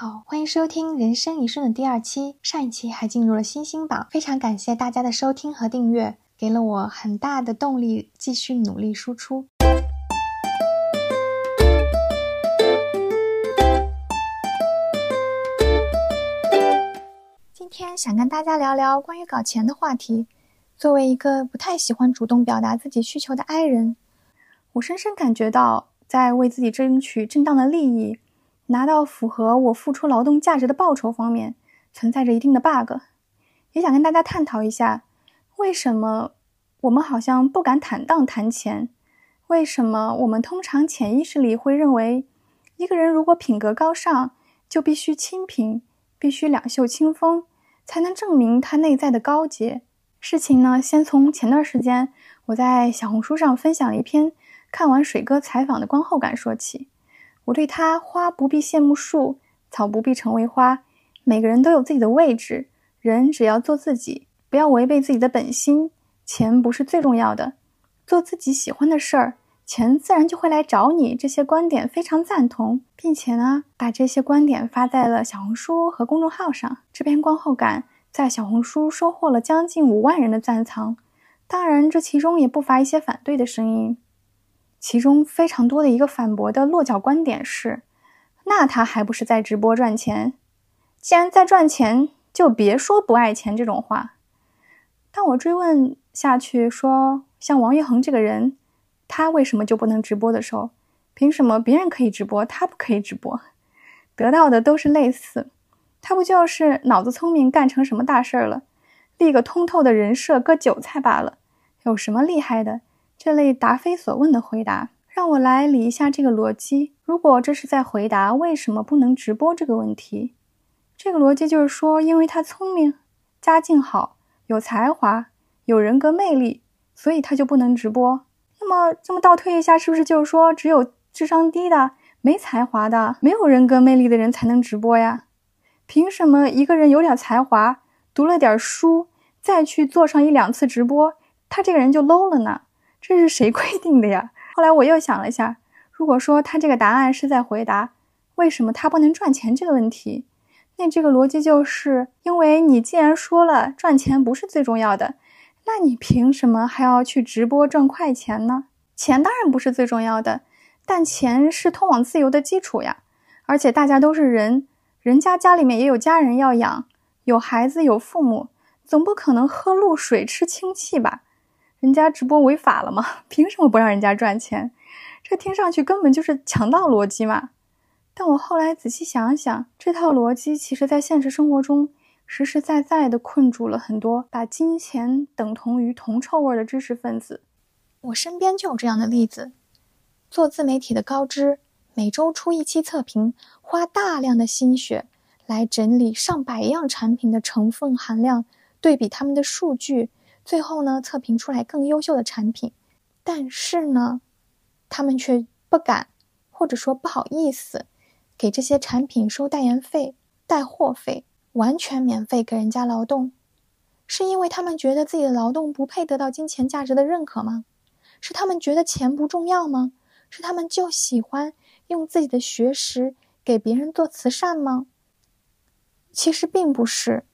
好，欢迎收听《人生一瞬》的第二期。上一期还进入了星星榜，非常感谢大家的收听和订阅，给了我很大的动力，继续努力输出。今天想跟大家聊聊关于搞钱的话题。作为一个不太喜欢主动表达自己需求的 I 人，我深深感觉到，在为自己争取正当的利益。拿到符合我付出劳动价值的报酬方面，存在着一定的 bug，也想跟大家探讨一下，为什么我们好像不敢坦荡谈钱？为什么我们通常潜意识里会认为，一个人如果品格高尚，就必须清贫，必须两袖清风，才能证明他内在的高洁？事情呢，先从前段时间我在小红书上分享了一篇看完水哥采访的观后感说起。我对他：花不必羡慕树，草不必成为花。每个人都有自己的位置，人只要做自己，不要违背自己的本心。钱不是最重要的，做自己喜欢的事儿，钱自然就会来找你。这些观点非常赞同，并且呢，把这些观点发在了小红书和公众号上。这篇观后感在小红书收获了将近五万人的赞藏，当然，这其中也不乏一些反对的声音。其中非常多的一个反驳的落脚观点是：那他还不是在直播赚钱？既然在赚钱，就别说不爱钱这种话。当我追问下去，说像王昱珩这个人，他为什么就不能直播的时候，凭什么别人可以直播，他不可以直播？得到的都是类似。他不就是脑子聪明，干成什么大事儿了？立个通透的人设，割韭菜罢了，有什么厉害的？这类答非所问的回答，让我来理一下这个逻辑。如果这是在回答为什么不能直播这个问题，这个逻辑就是说，因为他聪明、家境好、有才华、有人格魅力，所以他就不能直播。那么这么倒推一下，是不是就是说，只有智商低的、没才华的、没有人格魅力的人才能直播呀？凭什么一个人有点才华、读了点书，再去做上一两次直播，他这个人就 low 了呢？这是谁规 定的呀？后来我又想了一下，如果说他这个答案是在回答为什么他不能赚钱这个问题，那这个逻辑就是因为你既然说了赚钱不是最重要的，那你凭什么还要去直播赚快钱呢？钱当然不是最重要的，但钱是通往自由的基础呀。而且大家都是人，人家家里面也有家人要养，有孩子有父母，总不可能喝露水吃氢气吧？人家直播违法了吗？凭什么不让人家赚钱？这听上去根本就是强盗逻辑嘛！但我后来仔细想想，这套逻辑其实在现实生活中实实在在的困住了很多把金钱等同于铜臭味的知识分子。我身边就有这样的例子：做自媒体的高知，每周出一期测评，花大量的心血来整理上百样产品的成分含量，对比他们的数据。最后呢，测评出来更优秀的产品，但是呢，他们却不敢，或者说不好意思，给这些产品收代言费、带货费，完全免费给人家劳动，是因为他们觉得自己的劳动不配得到金钱价值的认可吗？是他们觉得钱不重要吗？是他们就喜欢用自己的学识给别人做慈善吗？其实并不是，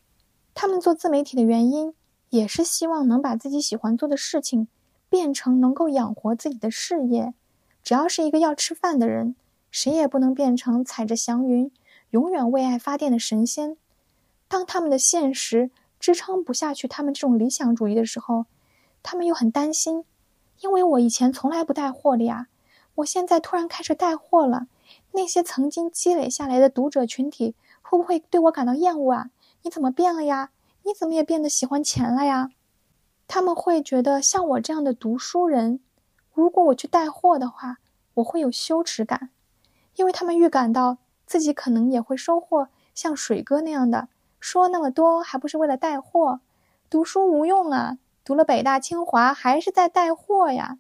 他们做自媒体的原因。也是希望能把自己喜欢做的事情变成能够养活自己的事业。只要是一个要吃饭的人，谁也不能变成踩着祥云永远为爱发电的神仙。当他们的现实支撑不下去他们这种理想主义的时候，他们又很担心，因为我以前从来不带货的呀，我现在突然开始带货了，那些曾经积累下来的读者群体会不会对我感到厌恶啊？你怎么变了呀？你怎么也变得喜欢钱了呀？他们会觉得像我这样的读书人，如果我去带货的话，我会有羞耻感，因为他们预感到自己可能也会收获像水哥那样的，说那么多还不是为了带货？读书无用啊，读了北大清华还是在带货呀？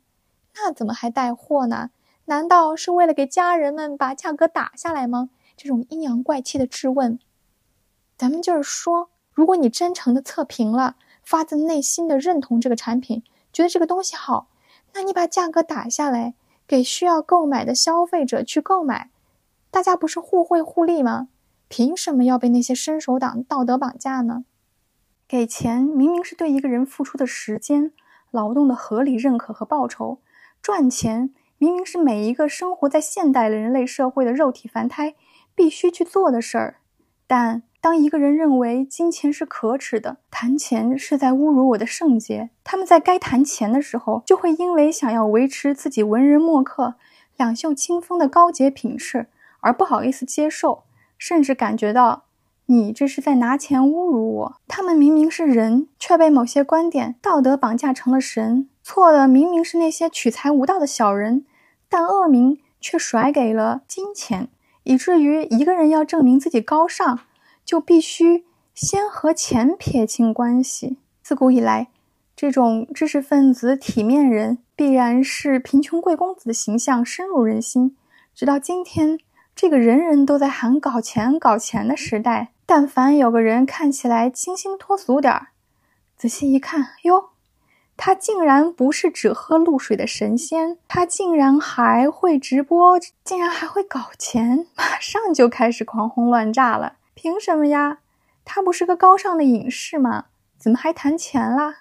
那怎么还带货呢？难道是为了给家人们把价格打下来吗？这种阴阳怪气的质问，咱们就是说。如果你真诚的测评了，发自内心的认同这个产品，觉得这个东西好，那你把价格打下来，给需要购买的消费者去购买，大家不是互惠互利吗？凭什么要被那些伸手党道德绑架呢？给钱明明是对一个人付出的时间、劳动的合理认可和报酬，赚钱明明是每一个生活在现代人类社会的肉体凡胎必须去做的事儿，但。当一个人认为金钱是可耻的，谈钱是在侮辱我的圣洁，他们在该谈钱的时候，就会因为想要维持自己文人墨客、两袖清风的高洁品质而不好意思接受，甚至感觉到你这是在拿钱侮辱我。他们明明是人，却被某些观点道德绑架成了神。错的明明是那些取财无道的小人，但恶名却甩给了金钱，以至于一个人要证明自己高尚。就必须先和钱撇清关系。自古以来，这种知识分子、体面人必然是贫穷贵公子的形象深入人心。直到今天，这个人人都在喊搞钱、搞钱的时代，但凡有个人看起来清新脱俗点儿，仔细一看，哟，他竟然不是只喝露水的神仙，他竟然还会直播，竟然还会搞钱，马上就开始狂轰乱炸了。凭什么呀？他不是个高尚的隐士吗？怎么还谈钱啦？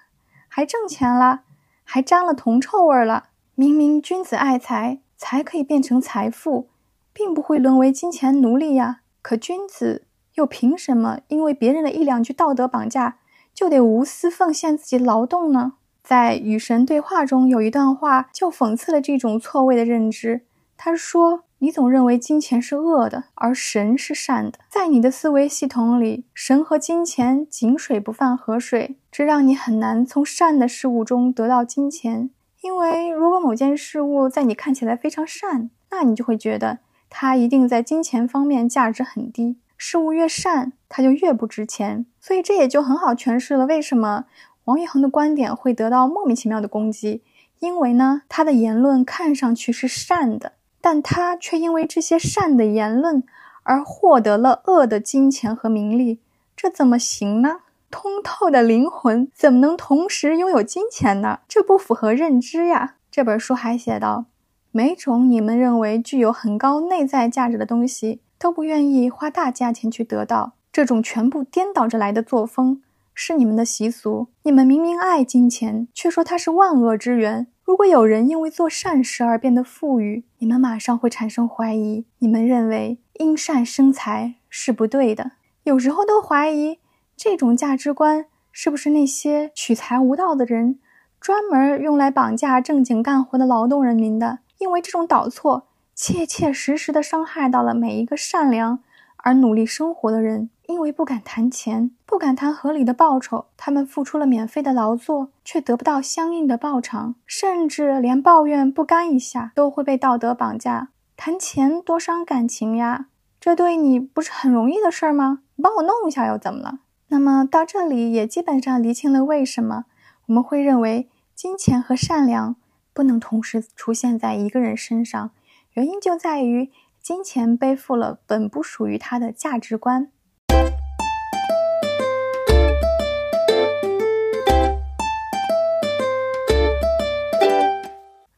还挣钱了？还沾了铜臭味了？明明君子爱财，才可以变成财富，并不会沦为金钱奴隶呀。可君子又凭什么因为别人的一两句道德绑架，就得无私奉献自己劳动呢？在与神对话中有一段话，就讽刺了这种错位的认知。他说。你总认为金钱是恶的，而神是善的。在你的思维系统里，神和金钱井水不犯河水，这让你很难从善的事物中得到金钱。因为如果某件事物在你看起来非常善，那你就会觉得它一定在金钱方面价值很低。事物越善，它就越不值钱。所以这也就很好诠释了为什么王一恒的观点会得到莫名其妙的攻击。因为呢，他的言论看上去是善的。但他却因为这些善的言论而获得了恶的金钱和名利，这怎么行呢？通透的灵魂怎么能同时拥有金钱呢？这不符合认知呀！这本书还写道：每种你们认为具有很高内在价值的东西，都不愿意花大价钱去得到。这种全部颠倒着来的作风是你们的习俗。你们明明爱金钱，却说它是万恶之源。如果有人因为做善事而变得富裕，你们马上会产生怀疑。你们认为因善生财是不对的，有时候都怀疑这种价值观是不是那些取财无道的人专门用来绑架正经干活的劳动人民的。因为这种导错，切切实实地伤害到了每一个善良而努力生活的人。因为不敢谈钱，不敢谈合理的报酬，他们付出了免费的劳作，却得不到相应的报偿，甚至连抱怨不甘一下都会被道德绑架。谈钱多伤感情呀，这对你不是很容易的事儿吗？你帮我弄一下又怎么了？那么到这里也基本上厘清了为什么我们会认为金钱和善良不能同时出现在一个人身上，原因就在于金钱背负了本不属于他的价值观。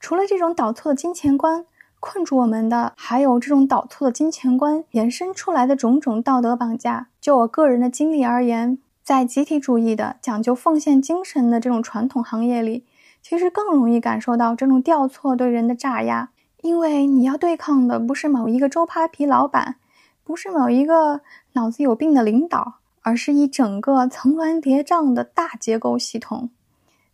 除了这种导错的金钱观，困住我们的还有这种导错的金钱观延伸出来的种种道德绑架。就我个人的经历而言，在集体主义的讲究奉献精神的这种传统行业里，其实更容易感受到这种调错对人的炸压。因为你要对抗的不是某一个周扒皮老板，不是某一个脑子有病的领导，而是一整个层峦叠嶂的大结构系统。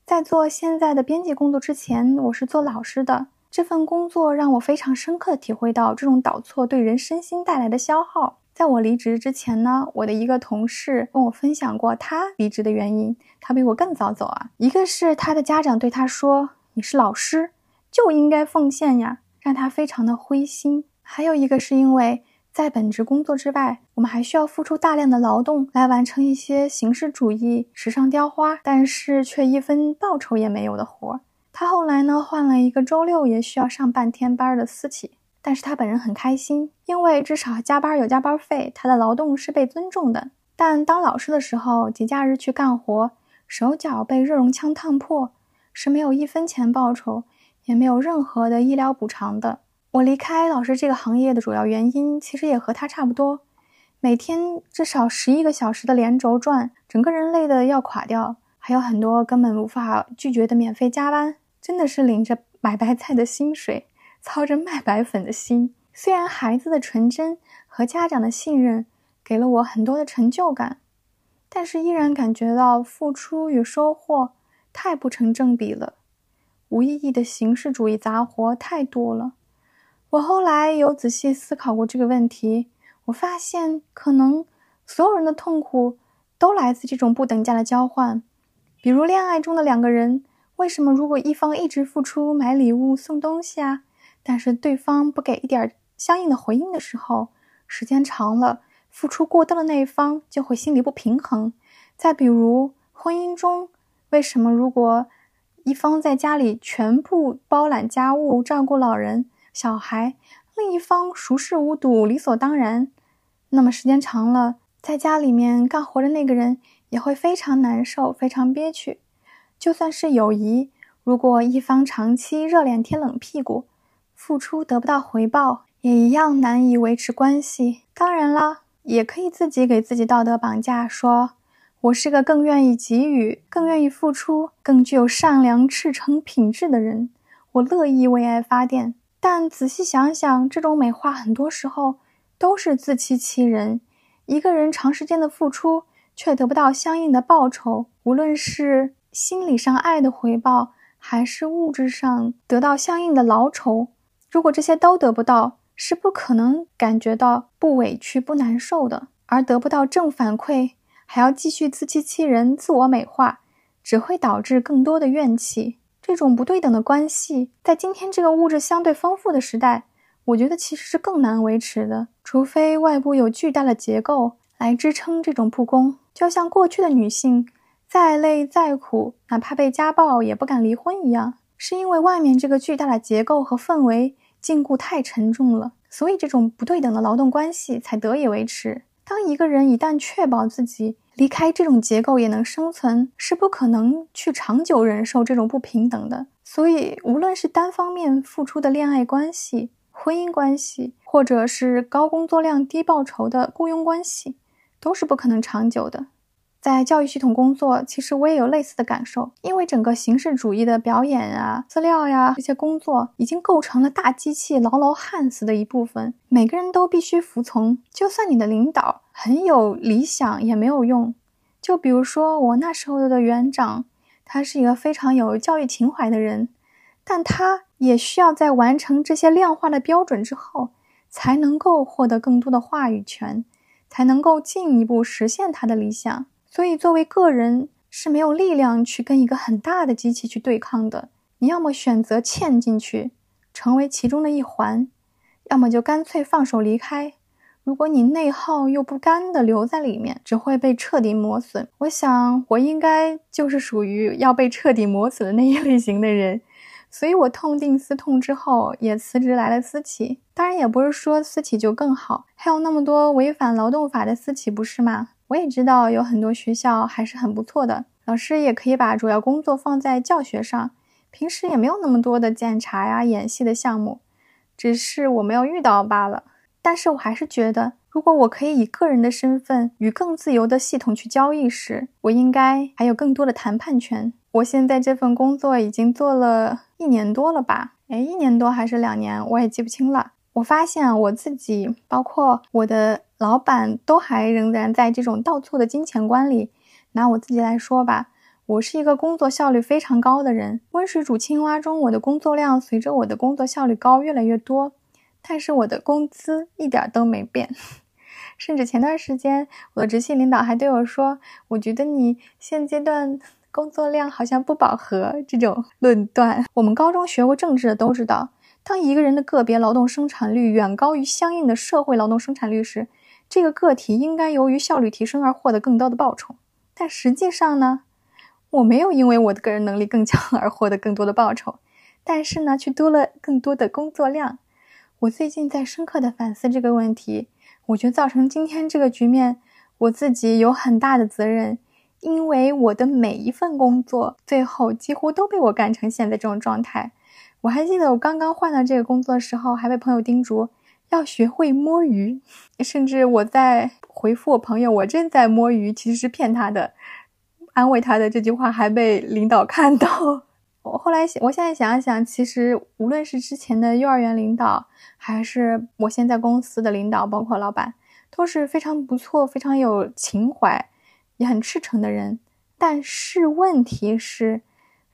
在做现在的编辑工作之前，我是做老师的。这份工作让我非常深刻的体会到这种导错对人身心带来的消耗。在我离职之前呢，我的一个同事跟我分享过他离职的原因。他比我更早走啊，一个是他的家长对他说：“你是老师，就应该奉献呀”，让他非常的灰心。还有一个是因为。在本职工作之外，我们还需要付出大量的劳动来完成一些形式主义、时尚雕花，但是却一分报酬也没有的活儿。他后来呢，换了一个周六也需要上半天班的私企，但是他本人很开心，因为至少加班有加班费，他的劳动是被尊重的。但当老师的时候，节假日去干活，手脚被热熔枪烫破，是没有一分钱报酬，也没有任何的医疗补偿的。我离开老师这个行业的主要原因，其实也和他差不多。每天至少十一个小时的连轴转，整个人累得要垮掉。还有很多根本无法拒绝的免费加班，真的是领着买白菜的薪水，操着卖白粉的心。虽然孩子的纯真和家长的信任给了我很多的成就感，但是依然感觉到付出与收获太不成正比了。无意义的形式主义杂活太多了。我后来有仔细思考过这个问题，我发现可能所有人的痛苦都来自这种不等价的交换。比如恋爱中的两个人，为什么如果一方一直付出买礼物送东西啊，但是对方不给一点相应的回应的时候，时间长了，付出过多的那一方就会心里不平衡。再比如婚姻中，为什么如果一方在家里全部包揽家务、照顾老人、小孩，另一方熟视无睹、理所当然，那么时间长了，在家里面干活的那个人。也会非常难受，非常憋屈。就算是友谊，如果一方长期热脸贴冷屁股，付出得不到回报，也一样难以维持关系。当然啦，也可以自己给自己道德绑架，说我是个更愿意给予、更愿意付出、更具有善良赤诚品质的人，我乐意为爱发电。但仔细想想，这种美化很多时候都是自欺欺人。一个人长时间的付出。却得不到相应的报酬，无论是心理上爱的回报，还是物质上得到相应的劳酬，如果这些都得不到，是不可能感觉到不委屈、不难受的。而得不到正反馈，还要继续自欺欺人、自我美化，只会导致更多的怨气。这种不对等的关系，在今天这个物质相对丰富的时代，我觉得其实是更难维持的，除非外部有巨大的结构来支撑这种不公。就像过去的女性再累再苦，哪怕被家暴也不敢离婚一样，是因为外面这个巨大的结构和氛围禁锢太沉重了，所以这种不对等的劳动关系才得以维持。当一个人一旦确保自己离开这种结构也能生存，是不可能去长久忍受这种不平等的。所以，无论是单方面付出的恋爱关系、婚姻关系，或者是高工作量低报酬的雇佣关系。都是不可能长久的。在教育系统工作，其实我也有类似的感受。因为整个形式主义的表演啊、资料呀这些工作，已经构成了大机器牢牢焊死的一部分。每个人都必须服从，就算你的领导很有理想也没有用。就比如说我那时候的园长，他是一个非常有教育情怀的人，但他也需要在完成这些量化的标准之后，才能够获得更多的话语权。才能够进一步实现他的理想，所以作为个人是没有力量去跟一个很大的机器去对抗的。你要么选择嵌进去，成为其中的一环，要么就干脆放手离开。如果你内耗又不甘的留在里面，只会被彻底磨损。我想我应该就是属于要被彻底磨损的那一类型的人。所以我痛定思痛之后，也辞职来了私企。当然，也不是说私企就更好，还有那么多违反劳动法的私企，不是吗？我也知道有很多学校还是很不错的，老师也可以把主要工作放在教学上，平时也没有那么多的检查呀、演戏的项目，只是我没有遇到罢了。但是我还是觉得，如果我可以以个人的身份与更自由的系统去交易时，我应该还有更多的谈判权。我现在这份工作已经做了。一年多了吧？哎，一年多还是两年，我也记不清了。我发现我自己，包括我的老板，都还仍然在这种倒错的金钱观里。拿我自己来说吧，我是一个工作效率非常高的人。温水煮青蛙中，我的工作量随着我的工作效率高越来越多，但是我的工资一点都没变。甚至前段时间，我的直系领导还对我说：“我觉得你现阶段。”工作量好像不饱和，这种论断，我们高中学过政治的都知道。当一个人的个别劳动生产率远高于相应的社会劳动生产率时，这个个体应该由于效率提升而获得更高的报酬。但实际上呢，我没有因为我的个人能力更强而获得更多的报酬，但是呢，却多了更多的工作量。我最近在深刻的反思这个问题，我觉得造成今天这个局面，我自己有很大的责任。因为我的每一份工作，最后几乎都被我干成现在这种状态。我还记得我刚刚换到这个工作的时候，还被朋友叮嘱要学会摸鱼。甚至我在回复我朋友“我正在摸鱼”，其实是骗他的，安慰他的这句话还被领导看到。我后来，我现在想想，其实无论是之前的幼儿园领导，还是我现在公司的领导，包括老板，都是非常不错、非常有情怀、也很赤诚的人。但是问题是，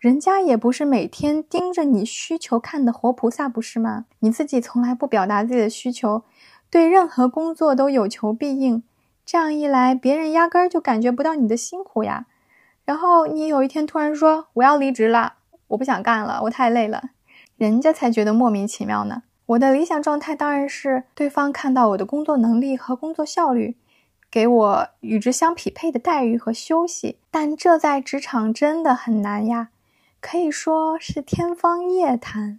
人家也不是每天盯着你需求看的活菩萨，不是吗？你自己从来不表达自己的需求，对任何工作都有求必应，这样一来，别人压根儿就感觉不到你的辛苦呀。然后你有一天突然说我要离职了。我不想干了，我太累了，人家才觉得莫名其妙呢。我的理想状态当然是对方看到我的工作能力和工作效率，给我与之相匹配的待遇和休息。但这在职场真的很难呀，可以说是天方夜谭。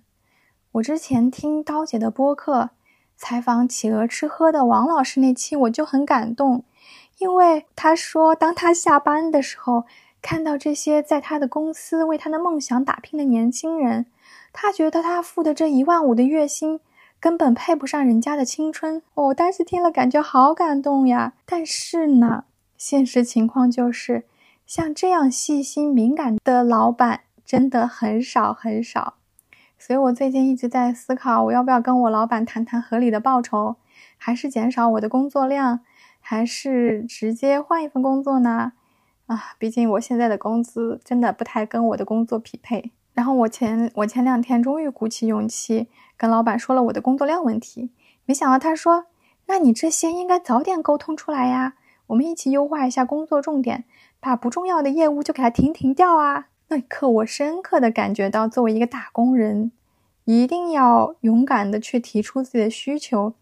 我之前听刀姐的播客采访企鹅吃喝的王老师那期，我就很感动，因为他说，当他下班的时候。看到这些在他的公司为他的梦想打拼的年轻人，他觉得他付的这一万五的月薪根本配不上人家的青春。我当时听了感觉好感动呀！但是呢，现实情况就是，像这样细心敏感的老板真的很少很少。所以我最近一直在思考，我要不要跟我老板谈谈合理的报酬，还是减少我的工作量，还是直接换一份工作呢？啊，毕竟我现在的工资真的不太跟我的工作匹配。然后我前我前两天终于鼓起勇气跟老板说了我的工作量问题，没想到他说：“那你这些应该早点沟通出来呀，我们一起优化一下工作重点，把不重要的业务就给它停停掉啊。”那一刻，我深刻的感觉到，作为一个打工人，一定要勇敢的去提出自己的需求，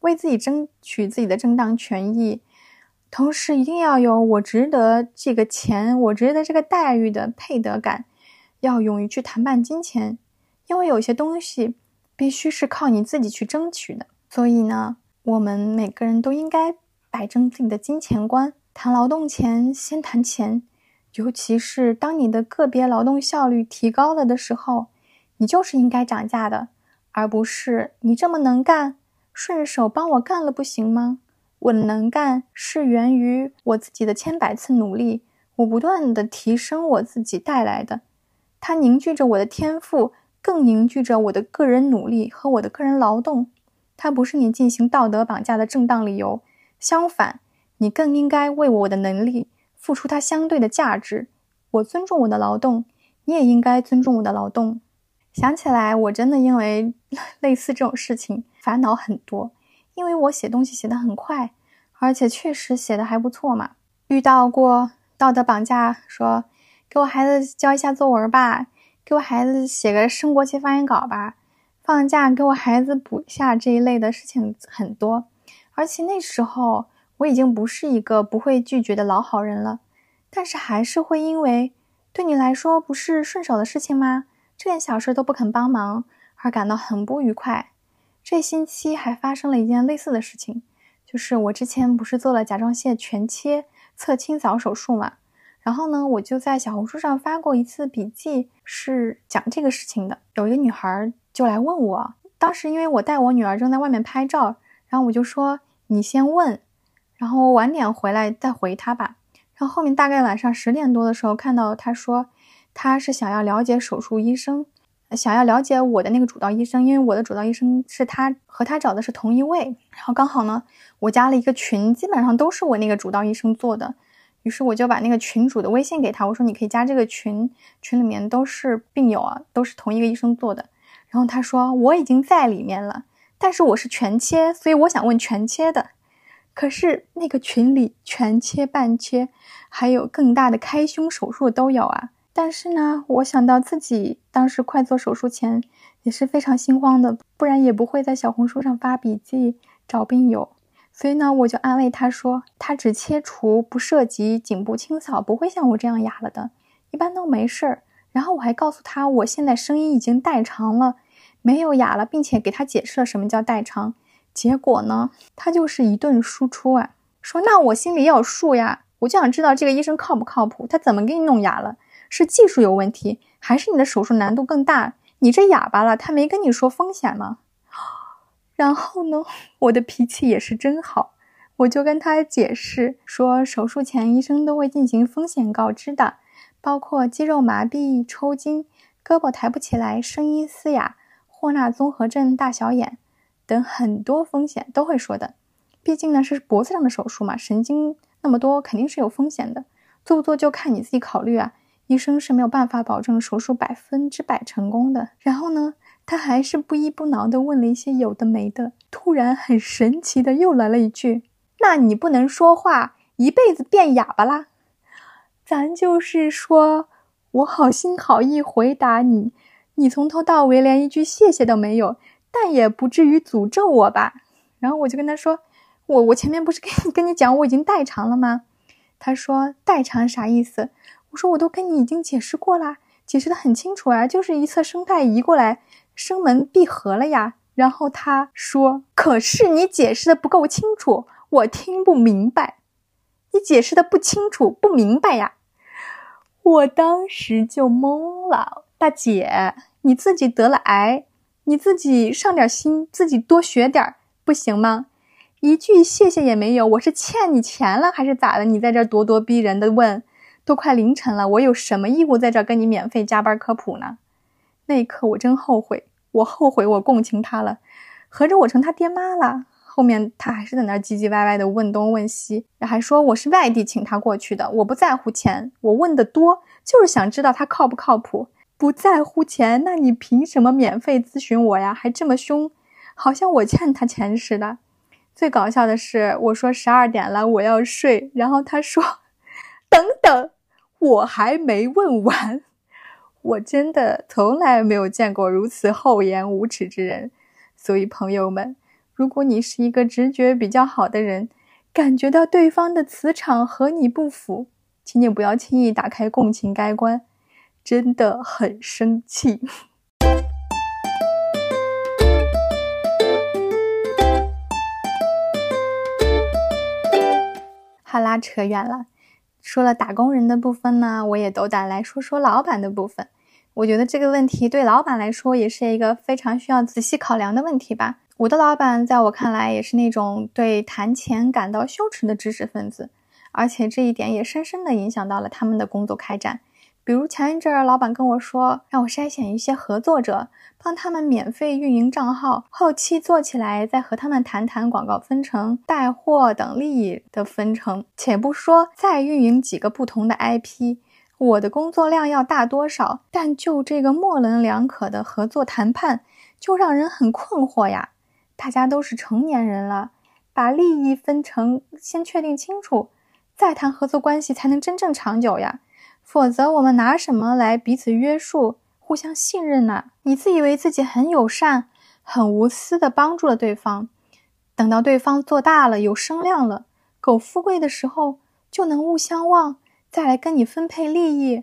为自己争取自己的正当权益。同时，一定要有我值得这个钱，我值得这个待遇的配得感，要勇于去谈判金钱，因为有些东西必须是靠你自己去争取的。所以呢，我们每个人都应该摆正自己的金钱观，谈劳动前先谈钱，尤其是当你的个别劳动效率提高了的时候，你就是应该涨价的，而不是你这么能干，顺手帮我干了不行吗？我能干是源于我自己的千百次努力，我不断的提升我自己带来的，它凝聚着我的天赋，更凝聚着我的个人努力和我的个人劳动。它不是你进行道德绑架的正当理由，相反，你更应该为我的能力付出它相对的价值。我尊重我的劳动，你也应该尊重我的劳动。想起来，我真的因为 类似这种事情烦恼很多。因为我写东西写得很快，而且确实写的还不错嘛。遇到过道德绑架，说给我孩子交一下作文吧，给我孩子写个升国旗发言稿吧，放假给我孩子补一下这一类的事情很多。而且那时候我已经不是一个不会拒绝的老好人了，但是还是会因为对你来说不是顺手的事情吗？这点小事都不肯帮忙而感到很不愉快。这星期还发生了一件类似的事情，就是我之前不是做了甲状腺全切侧清扫手术嘛，然后呢，我就在小红书上发过一次笔记，是讲这个事情的。有一个女孩就来问我，当时因为我带我女儿正在外面拍照，然后我就说你先问，然后晚点回来再回她吧。然后后面大概晚上十点多的时候，看到她说她是想要了解手术医生。想要了解我的那个主刀医生，因为我的主刀医生是他和他找的是同一位，然后刚好呢，我加了一个群，基本上都是我那个主刀医生做的，于是我就把那个群主的微信给他，我说你可以加这个群，群里面都是病友啊，都是同一个医生做的，然后他说我已经在里面了，但是我是全切，所以我想问全切的，可是那个群里全切、半切，还有更大的开胸手术都有啊。但是呢，我想到自己当时快做手术前也是非常心慌的，不然也不会在小红书上发笔记找病友。所以呢，我就安慰他说，他只切除不涉及颈部清扫，不会像我这样哑了的，一般都没事儿。然后我还告诉他，我现在声音已经代偿了，没有哑了，并且给他解释了什么叫代偿。结果呢，他就是一顿输出啊，说那我心里也有数呀，我就想知道这个医生靠不靠谱，他怎么给你弄哑了？是技术有问题，还是你的手术难度更大？你这哑巴了，他没跟你说风险吗？然后呢，我的脾气也是真好，我就跟他解释说，手术前医生都会进行风险告知的，包括肌肉麻痹、抽筋、胳膊抬不起来、声音嘶哑、霍纳综合症、大小眼等很多风险都会说的。毕竟呢是脖子上的手术嘛，神经那么多，肯定是有风险的。做不做就看你自己考虑啊。医生是没有办法保证手术百分之百成功的。然后呢，他还是不依不挠的问了一些有的没的。突然很神奇的又来了一句：“那你不能说话，一辈子变哑巴啦？”咱就是说，我好心好意回答你，你从头到尾连一句谢谢都没有，但也不至于诅咒我吧？然后我就跟他说。我我前面不是跟你跟你讲我已经代偿了吗？他说代偿啥意思？我说我都跟你已经解释过啦，解释的很清楚啊，就是一侧声带移过来，声门闭合了呀。然后他说，可是你解释的不够清楚，我听不明白，你解释的不清楚不明白呀。我当时就懵了，大姐，你自己得了癌，你自己上点心，自己多学点不行吗？一句谢谢也没有，我是欠你钱了还是咋的？你在这咄咄逼人的问，都快凌晨了，我有什么义务在这跟你免费加班科普呢？那一刻我真后悔，我后悔我共情他了，合着我成他爹妈了。后面他还是在那儿唧唧歪歪的问东问西，还说我是外地请他过去的，我不在乎钱，我问的多就是想知道他靠不靠谱。不在乎钱，那你凭什么免费咨询我呀？还这么凶，好像我欠他钱似的。最搞笑的是，我说十二点了，我要睡。然后他说：“等等，我还没问完。”我真的从来没有见过如此厚颜无耻之人。所以朋友们，如果你是一个直觉比较好的人，感觉到对方的磁场和你不符，请你不要轻易打开共情开关，真的很生气。哈拉扯远了，说了打工人的部分呢，我也斗胆来说说老板的部分。我觉得这个问题对老板来说也是一个非常需要仔细考量的问题吧。我的老板在我看来也是那种对谈钱感到羞耻的知识分子，而且这一点也深深的影响到了他们的工作开展。比如前一阵儿，老板跟我说，让我筛选一些合作者，帮他们免费运营账号，后期做起来再和他们谈谈广告分成、带货等利益的分成。且不说再运营几个不同的 IP，我的工作量要大多少？但就这个模棱两可的合作谈判，就让人很困惑呀。大家都是成年人了，把利益分成先确定清楚，再谈合作关系才能真正长久呀。否则，我们拿什么来彼此约束、互相信任呢？你自以为自己很友善、很无私的帮助了对方，等到对方做大了、有声量了、够富贵的时候，就能勿相忘，再来跟你分配利益，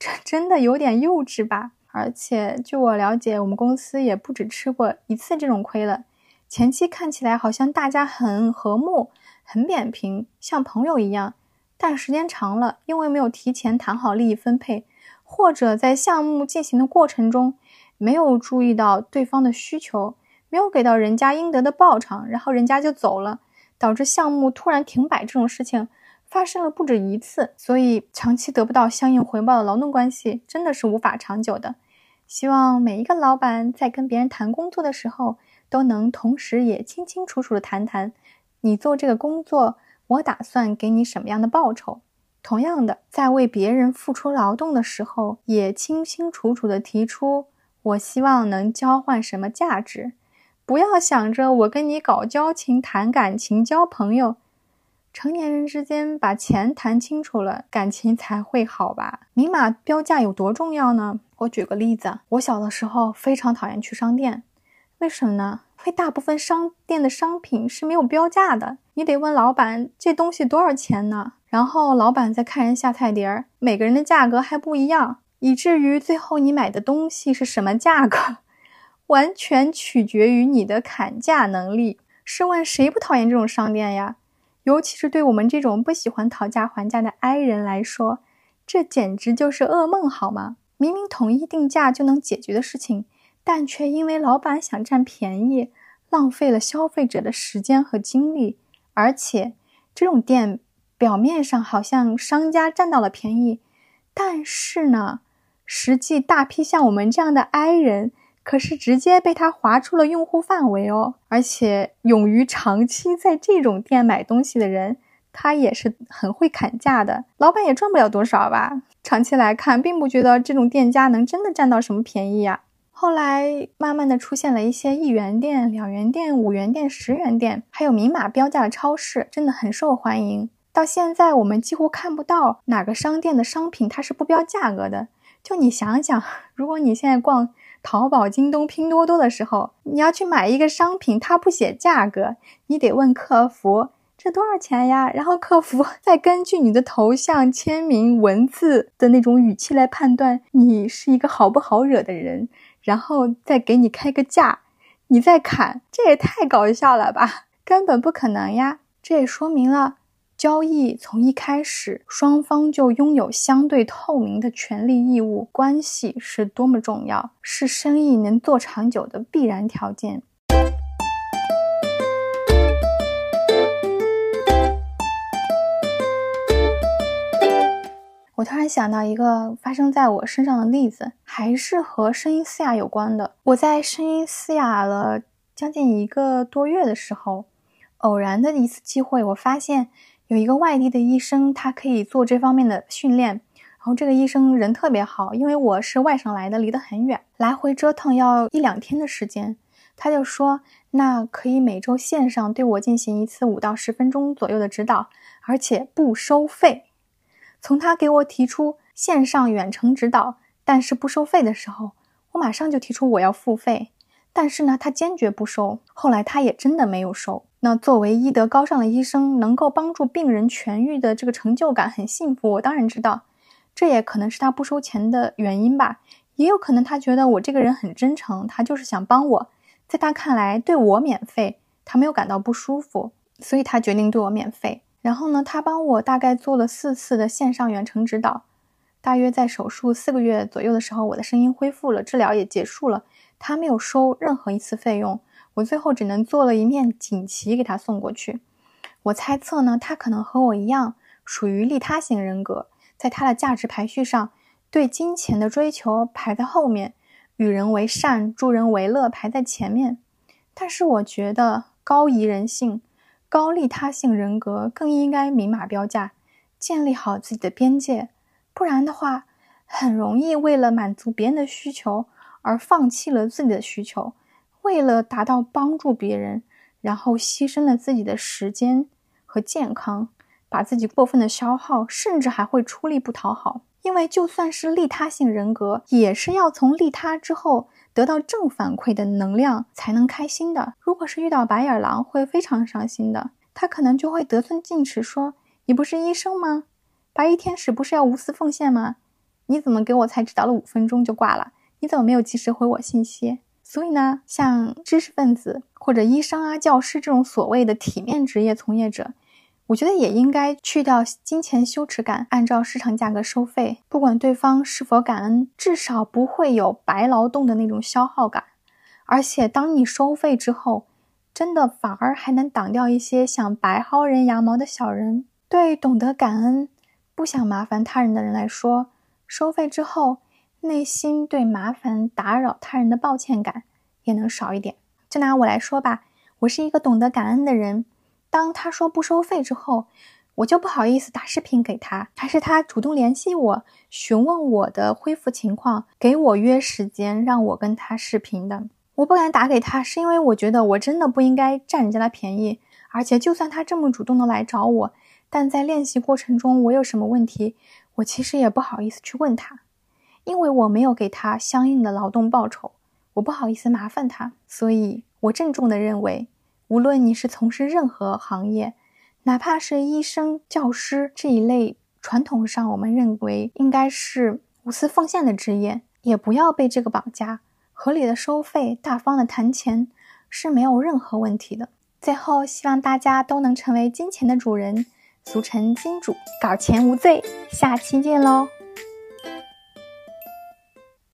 这 真的有点幼稚吧？而且，据我了解，我们公司也不止吃过一次这种亏了。前期看起来好像大家很和睦、很扁平，像朋友一样。但时间长了，因为没有提前谈好利益分配，或者在项目进行的过程中没有注意到对方的需求，没有给到人家应得的报偿，然后人家就走了，导致项目突然停摆，这种事情发生了不止一次。所以长期得不到相应回报的劳动关系真的是无法长久的。希望每一个老板在跟别人谈工作的时候，都能同时也清清楚楚的谈谈，你做这个工作。我打算给你什么样的报酬？同样的，在为别人付出劳动的时候，也清清楚楚的提出，我希望能交换什么价值。不要想着我跟你搞交情、谈感情、交朋友。成年人之间把钱谈清楚了，感情才会好吧？明码标价有多重要呢？我举个例子，我小的时候非常讨厌去商店，为什么呢？因为大部分商店的商品是没有标价的。你得问老板这东西多少钱呢？然后老板再看人下菜碟儿，每个人的价格还不一样，以至于最后你买的东西是什么价格，完全取决于你的砍价能力。试问谁不讨厌这种商店呀？尤其是对我们这种不喜欢讨价还价的 I 人来说，这简直就是噩梦，好吗？明明统一定价就能解决的事情，但却因为老板想占便宜。浪费了消费者的时间和精力，而且这种店表面上好像商家占到了便宜，但是呢，实际大批像我们这样的 i 人。可是直接被他划出了用户范围哦，而且勇于长期在这种店买东西的人，他也是很会砍价的，老板也赚不了多少吧。长期来看，并不觉得这种店家能真的占到什么便宜呀。后来慢慢的出现了一些一元店、两元店、五元店、十元店，还有明码标价的超市，真的很受欢迎。到现在，我们几乎看不到哪个商店的商品它是不标价格的。就你想想，如果你现在逛，淘宝、京东、拼多多的时候，你要去买一个商品，它不写价格，你得问客服这多少钱呀？然后客服再根据你的头像、签名、文字的那种语气来判断你是一个好不好惹的人，然后再给你开个价，你再砍，这也太搞笑了吧？根本不可能呀！这也说明了。交易从一开始，双方就拥有相对透明的权利义务关系是多么重要，是生意能做长久的必然条件。我突然想到一个发生在我身上的例子，还是和声音嘶哑有关的。我在声音嘶哑了将近一个多月的时候，偶然的一次机会，我发现。有一个外地的医生，他可以做这方面的训练。然后这个医生人特别好，因为我是外省来的，离得很远，来回折腾要一两天的时间。他就说，那可以每周线上对我进行一次五到十分钟左右的指导，而且不收费。从他给我提出线上远程指导，但是不收费的时候，我马上就提出我要付费。但是呢，他坚决不收。后来他也真的没有收。那作为医德高尚的医生，能够帮助病人痊愈的这个成就感很幸福。我当然知道，这也可能是他不收钱的原因吧。也有可能他觉得我这个人很真诚，他就是想帮我。在他看来，对我免费，他没有感到不舒服，所以他决定对我免费。然后呢，他帮我大概做了四次的线上远程指导。大约在手术四个月左右的时候，我的声音恢复了，治疗也结束了。他没有收任何一次费用，我最后只能做了一面锦旗给他送过去。我猜测呢，他可能和我一样属于利他型人格，在他的价值排序上，对金钱的追求排在后面，与人为善、助人为乐排在前面。但是我觉得高宜人性、高利他性人格更应该明码标价，建立好自己的边界，不然的话，很容易为了满足别人的需求。而放弃了自己的需求，为了达到帮助别人，然后牺牲了自己的时间和健康，把自己过分的消耗，甚至还会出力不讨好。因为就算是利他性人格，也是要从利他之后得到正反馈的能量才能开心的。如果是遇到白眼狼，会非常伤心的。他可能就会得寸进尺，说：“你不是医生吗？白衣天使不是要无私奉献吗？你怎么给我才指导了五分钟就挂了？”你怎么没有及时回我信息？所以呢，像知识分子或者医生啊、教师这种所谓的体面职业从业者，我觉得也应该去掉金钱羞耻感，按照市场价格收费。不管对方是否感恩，至少不会有白劳动的那种消耗感。而且，当你收费之后，真的反而还能挡掉一些想白薅人羊毛的小人。对懂得感恩、不想麻烦他人的人来说，收费之后。内心对麻烦打扰他人的抱歉感也能少一点。就拿我来说吧，我是一个懂得感恩的人。当他说不收费之后，我就不好意思打视频给他，还是他主动联系我，询问我的恢复情况，给我约时间让我跟他视频的。我不敢打给他，是因为我觉得我真的不应该占人家的便宜。而且，就算他这么主动的来找我，但在练习过程中我有什么问题，我其实也不好意思去问他。因为我没有给他相应的劳动报酬，我不好意思麻烦他，所以我郑重的认为，无论你是从事任何行业，哪怕是医生、教师这一类传统上我们认为应该是无私奉献的职业，也不要被这个绑架。合理的收费、大方的谈钱是没有任何问题的。最后，希望大家都能成为金钱的主人，俗称金主，搞钱无罪。下期见喽！